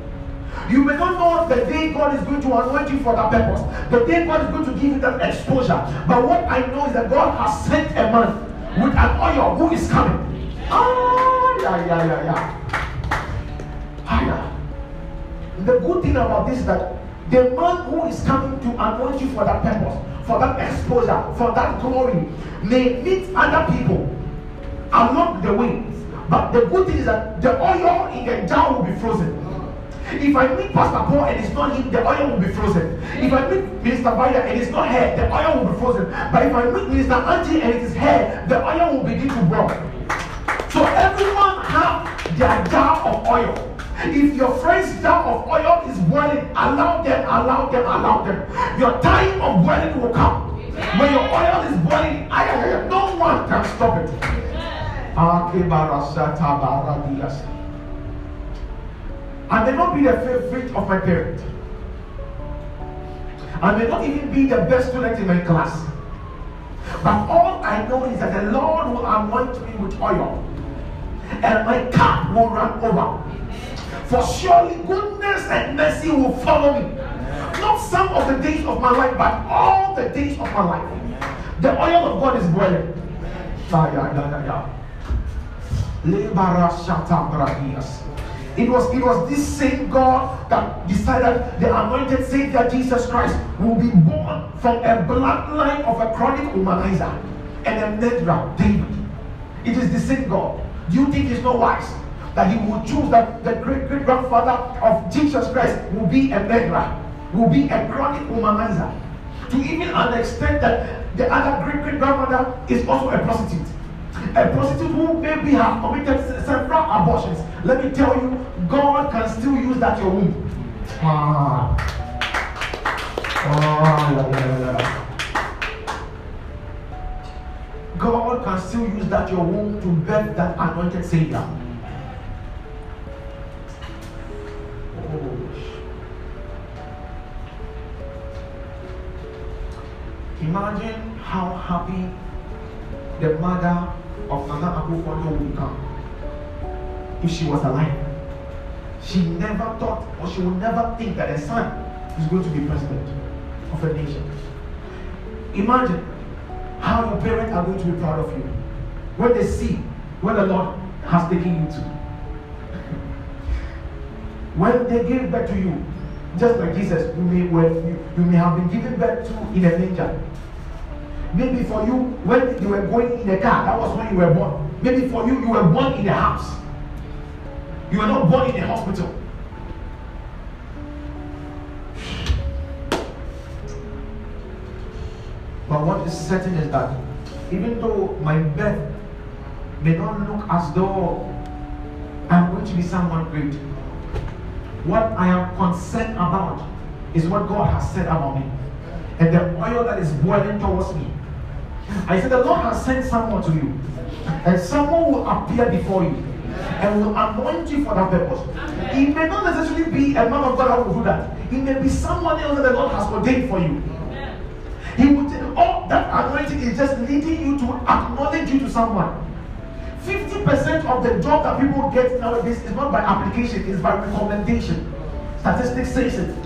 You may not know the day God is going to anoint you for that purpose, the day God is going to give you that exposure. But what I know is that God has sent a man with an oil who is coming. Ah, yeah, yeah, yeah, yeah. Ah, yeah. The good thing about this is that the man who is coming to anoint you for that purpose, for that exposure, for that glory, may meet other people along the way. But the good thing is that the oil in the jar will be frozen. If I meet Pastor Paul and it's not him, the oil will be frozen. If I meet Minister Vaya and it's not her, the oil will be frozen. But if I meet Minister Angie and it is her, the oil will begin to boil. So everyone have their jar of oil. If your friend's jar of oil is boiling, allow them, allow them, allow them. Your time of boiling will come. When your oil is boiling, no one can stop it. I may not be the favorite of my parent. I may not even be the best student in my class. But all I know is that the Lord will anoint me with oil. And my cup will run over. For surely goodness and mercy will follow me. Not some of the days of my life, but all the days of my life. The oil of God is boiling. Ah, yeah, yeah, yeah, yeah. It was, it was this same God that decided the anointed Savior Jesus Christ will be born from a bloodline of a chronic womanizer and a murderer, David. It is the same God. Do you think it's not wise that he will choose that the great great grandfather of Jesus Christ will be a murderer, will be a chronic womanizer? To even an extent that the other great great grandmother is also a prostitute a prostitute who maybe have committed several abortions, let me tell you, God can still use that your womb. Ah. Oh, yeah, yeah, yeah. God can still use that your womb to birth that anointed Savior. Oh. Imagine how happy the mother of Nana Akufo-Addo would become if she was alive. She never thought or she would never think that a son is going to be president of a nation. Imagine how your parents are going to be proud of you when they see where the Lord has taken you to. [LAUGHS] when they gave birth to you, just like Jesus, you may, well, you, you may have been given birth to in a manger. Maybe for you, when you were going in a car, that was when you were born. Maybe for you, you were born in a house. You were not born in a hospital. But what is certain is that even though my birth may not look as though I'm going to be someone great. What I am concerned about is what God has said about me and the oil that is boiling towards me. I said, The Lord has sent someone to you, and someone will appear before you and will anoint you for that purpose. It may not necessarily be a man of God that will do that, it may be someone else that the Lord has ordained for you. He will would all oh, that anointing is just leading you to acknowledge you to someone. 50% of the job that people get nowadays is not by application, it's by recommendation. Statistics says it.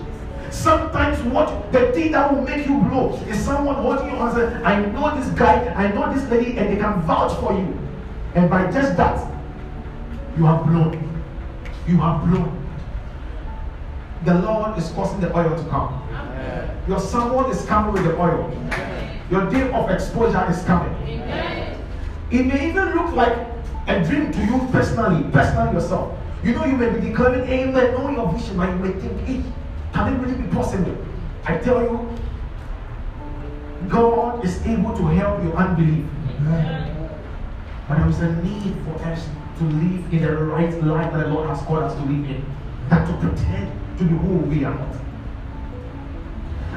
Sometimes what the thing that will make you blow is someone holding you and saying, I know this guy, I know this lady, and they can vouch for you. And by just that, you have blown. You have blown. The Lord is causing the oil to come. Your someone is coming with the oil. Your day of exposure is coming. It may even look like a dream to you personally, personally yourself. You know, you may be declaring amen, knowing your vision, and you may think, hey, can it really be possible? I tell you, God is able to help your unbelief. But there is a need for us to live in the right life that the Lord has called us to live in, not to pretend to be who we are not.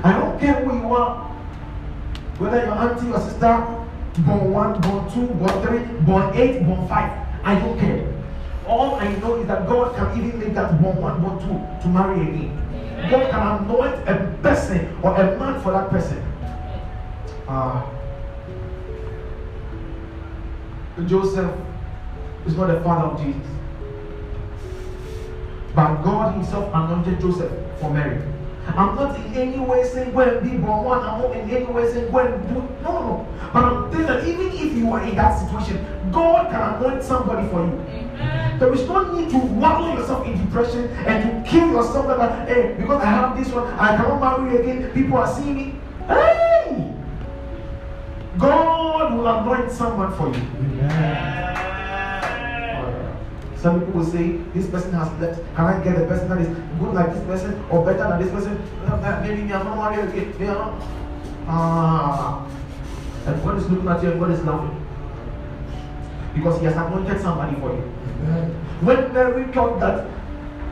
I don't care who you are, whether your auntie or sister, born one, born two, born three, born eight, born five. I don't care. All I know is that God can even make that born one, born two to marry again. God can anoint a person or a man for that person. Ah. Joseph is not the father of Jesus. But God Himself anointed Joseph for Mary. I'm not in any way saying go and be born one. I'm not in any way saying go and do no, no. But I'm saying that even if you are in that situation, God can anoint somebody for you. There is no need to wallow yourself in depression and to kill yourself that hey, because I have this one, I cannot marry again. People are seeing me. Hey! God will anoint someone for you. Amen. Some people will say, this person has left. Can I get a person that is good like this person or better than this person? Maybe me, I'm not married again. Me, I'm Ah. And God is looking at you and God is laughing. Because he has appointed somebody for you. When Mary thought that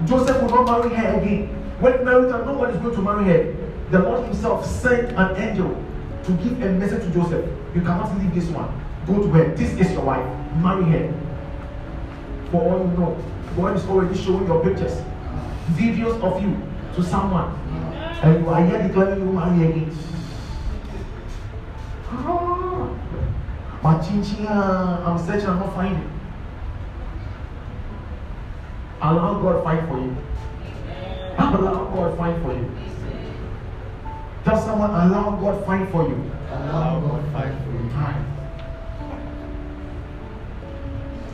Joseph would not marry her again, when Mary thought nobody is going to marry her, the Lord himself sent an angel to give a message to Joseph. You cannot leave this one. Go to her. This is your wife. Marry her. For all you know, God is already showing your pictures, videos of you to someone, and you are here declaring you marry again. Ah. Ah, I'm searching, I'm not finding. Allow God fight for you. Allow God fight for you. Tell someone, allow God fight for you. Allow God fight for you.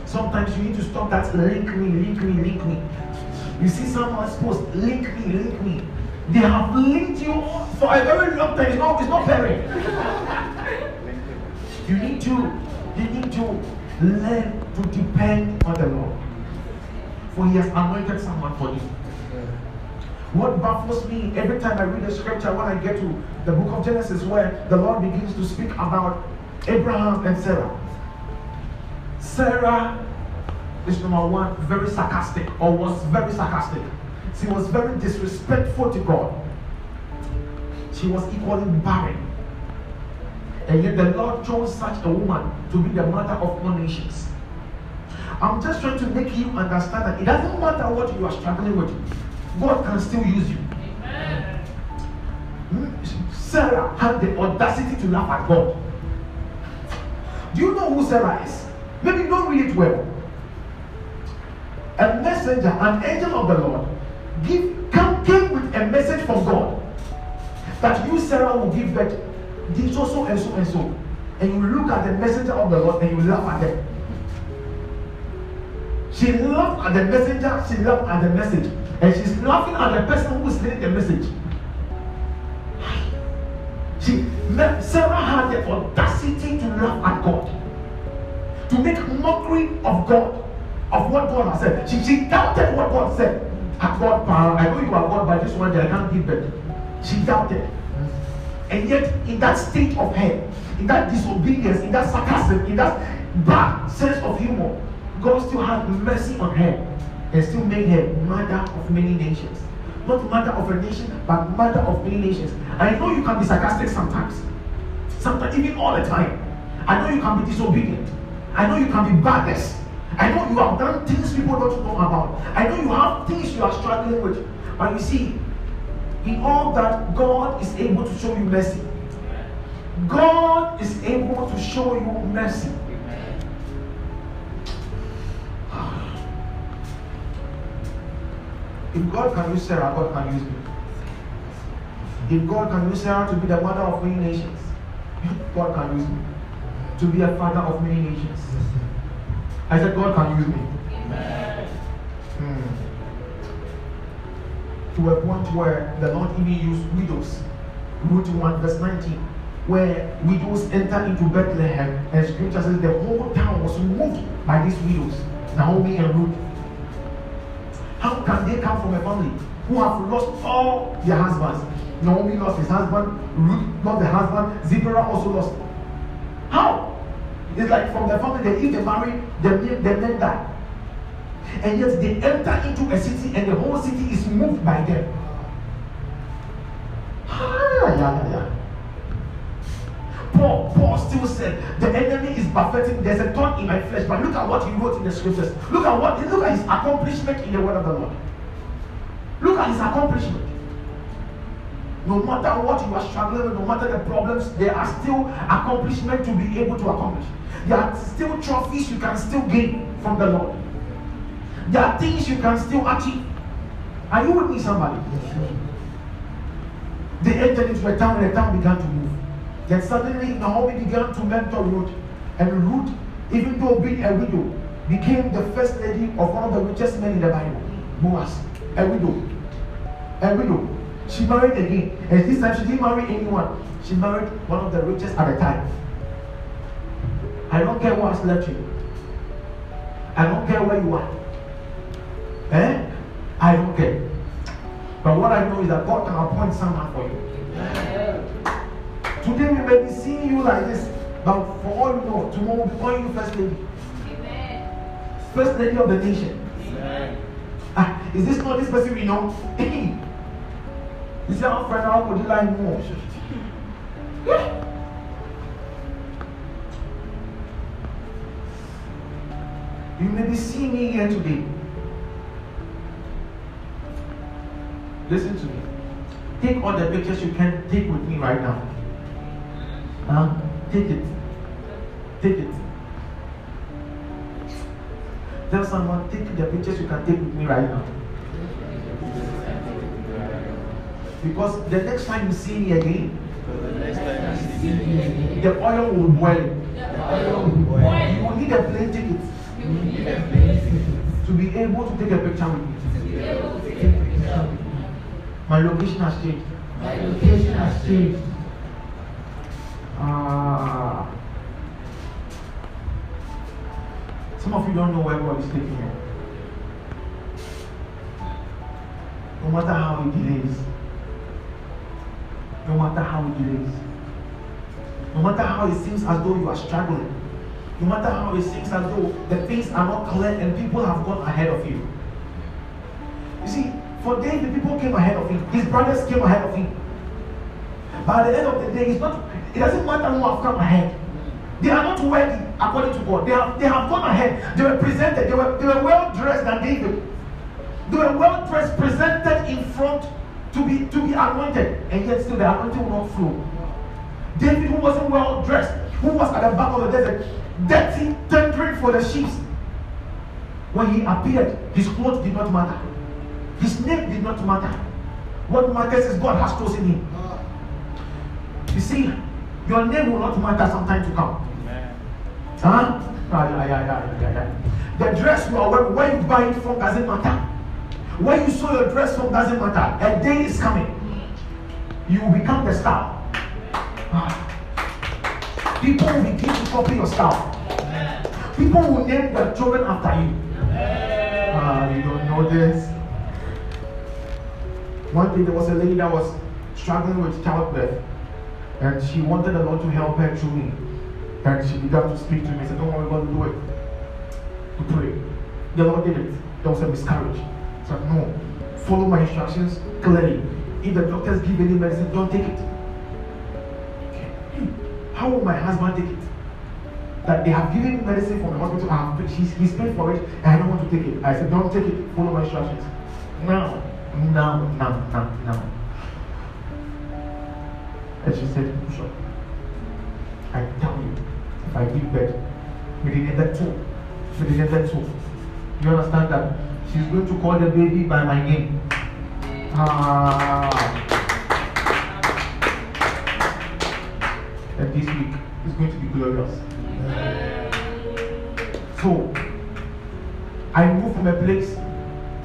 Sometimes you need to stop that link me, link me, link me. You see someone's post, link me, link me. They have linked you for a very long time. It's not, it's not pairing. [LAUGHS] you need to, you need to learn to depend on the Lord. For he has anointed someone for you. What baffles me every time I read the scripture when I get to the book of Genesis where the Lord begins to speak about Abraham and Sarah. Sarah is number one, very sarcastic, or was very sarcastic. She was very disrespectful to God. She was equally barren. And yet the Lord chose such a woman to be the mother of all nations. I'm just trying to make you understand that it doesn't matter what you are struggling with, God can still use you. Hmm? Sarah had the audacity to laugh at God. Do you know who Sarah is? Maybe you don't read it well. A messenger, an angel of the Lord, give come came with a message from God that you, Sarah, will give birth. This so so and so and so. And you look at the messenger of the Lord and you laugh at them. She laughed at the messenger, she laughed at the message. And she's laughing at the person who is reading the message. She, Sarah had the audacity to laugh at God to make mockery of God, of what God has said. She, she doubted what God said. At God, I know you are God, but this one I can't give birth. She doubted. And yet, in that state of her, in that disobedience, in that sarcasm, in that bad sense of humor, God still had mercy on her and still made her mother of many nations. Not mother of a nation, but mother of many nations. I know you can be sarcastic sometimes. Sometimes, even all the time. I know you can be disobedient. I know you can be badness. I know you have done things people don't know about. I know you have things you are struggling with. But you see, in all that, God is able to show you mercy. God is able to show you mercy. If God can use Sarah, God can use me. If God can use Sarah to be the mother of many nations, God can use me to be a father of many nations. I said, God can use me. Hmm. To a point where the Lord even used widows. Ruth 1 verse 19, where widows enter into Bethlehem, and scripture says the whole town was moved by these widows, Naomi and Ruth. How can they come from a family who have lost all their husbands? Naomi lost his husband, Ruth lost the husband, Zipporah also lost. How? It's like from the family, they, if they marry, the men, the men die. And yet they enter into a city and the whole city is moved by them. Ah. Paul, Paul still said, the enemy is buffeting. There's a thorn in my flesh. But look at what he wrote in the scriptures. Look at what look at his accomplishment in the word of the Lord. Look at his accomplishment. No matter what you are struggling with, no matter the problems, there are still accomplishments to be able to accomplish. There are still trophies you can still gain from the Lord. There are things you can still achieve. Are you with me, somebody? They entered into a town and the town began to move. Then suddenly Naomi began to mentor Ruth. And Ruth, even though being a widow, became the first lady of one of the richest men in the Bible. Boaz, a widow. A widow. She married again. And this time she didn't marry anyone. She married one of the richest at the time. I don't care what has left you. I don't care where you are. Eh? I don't care. But what I know is that God can appoint someone for you. Today we may be seeing you like this, but for all you know, tomorrow we'll be you first lady. Amen. First lady of the nation. Amen. Ah, is this not this person we know? [LAUGHS] you see how friend how would you like more? Yeah. [LAUGHS] You may be seeing me here today. Listen to me. Take all the pictures you can take with me right now. Huh? Take it. Take it. Tell someone, take the pictures you can take with me right now. Because the next time you see me again, the oil will boil. You will need a plane ticket to be able to take a picture with me. My location has changed. My location has changed. Ah. Some of you don't know where God is taking you. No matter how it delays. No matter how it delays. No matter how it seems as though you are struggling. No matter how it seems as though the things are not clear and people have gone ahead of you. You see, for David, people came ahead of him. His brothers came ahead of him. But at the end of the day, it's not, it doesn't matter who have come ahead. They are not worthy according to God. They have, they have gone ahead. They were presented. They were, they were well dressed than David. They were well dressed, presented in front to be to be anointed, and yet still the anointing will not flow. David, who wasn't well dressed, who was at the back of the desert, dirty, tendering for the sheep. When he appeared, his clothes did not matter. His name did not matter. What matters is God has chosen him. You see, your name will not matter sometime to come. Huh? Yeah, yeah, yeah, the dress you are wearing, where you buy it from doesn't matter. Where you sew your dress from doesn't matter. A day is coming. You will become the star. People will begin to copy your style. People will name their children after you. Ah, you don't know this. One day there was a lady that was struggling with childbirth, and she wanted the Lord to help her through me. And she began to speak to me. said, Don't worry, God will do it. To pray. The Lord did it. There was a miscarriage. I said, No. Follow my instructions clearly. If the doctors give any medicine, don't take it. Okay. How will my husband take it? That they have given medicine from the hospital, I have, he's paid for it, and I don't want to take it. I said, Don't take it. Follow my instructions. Now, now, now, now, now. And she said, Bishop, I tell you, if I give birth, that two, within that two, you understand that she's going to call the baby by my name. Ah. And this week is going to be glorious. So, I moved from a place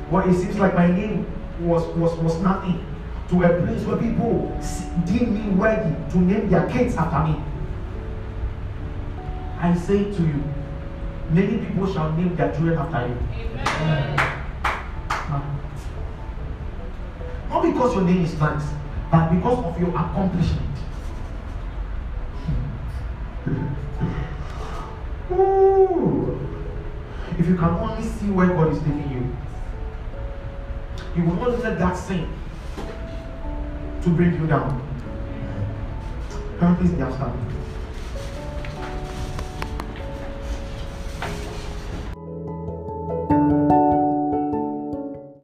where it seems like my name was, was, was nothing to a place where people deem me worthy to name their kids after me. I say to you, many people shall name their children after you. Amen. Not because your name is nice, but because of your accomplishment. [LAUGHS] Ooh. If you can only see where God is taking you, you will not let that sin to bring you down. Please be understand?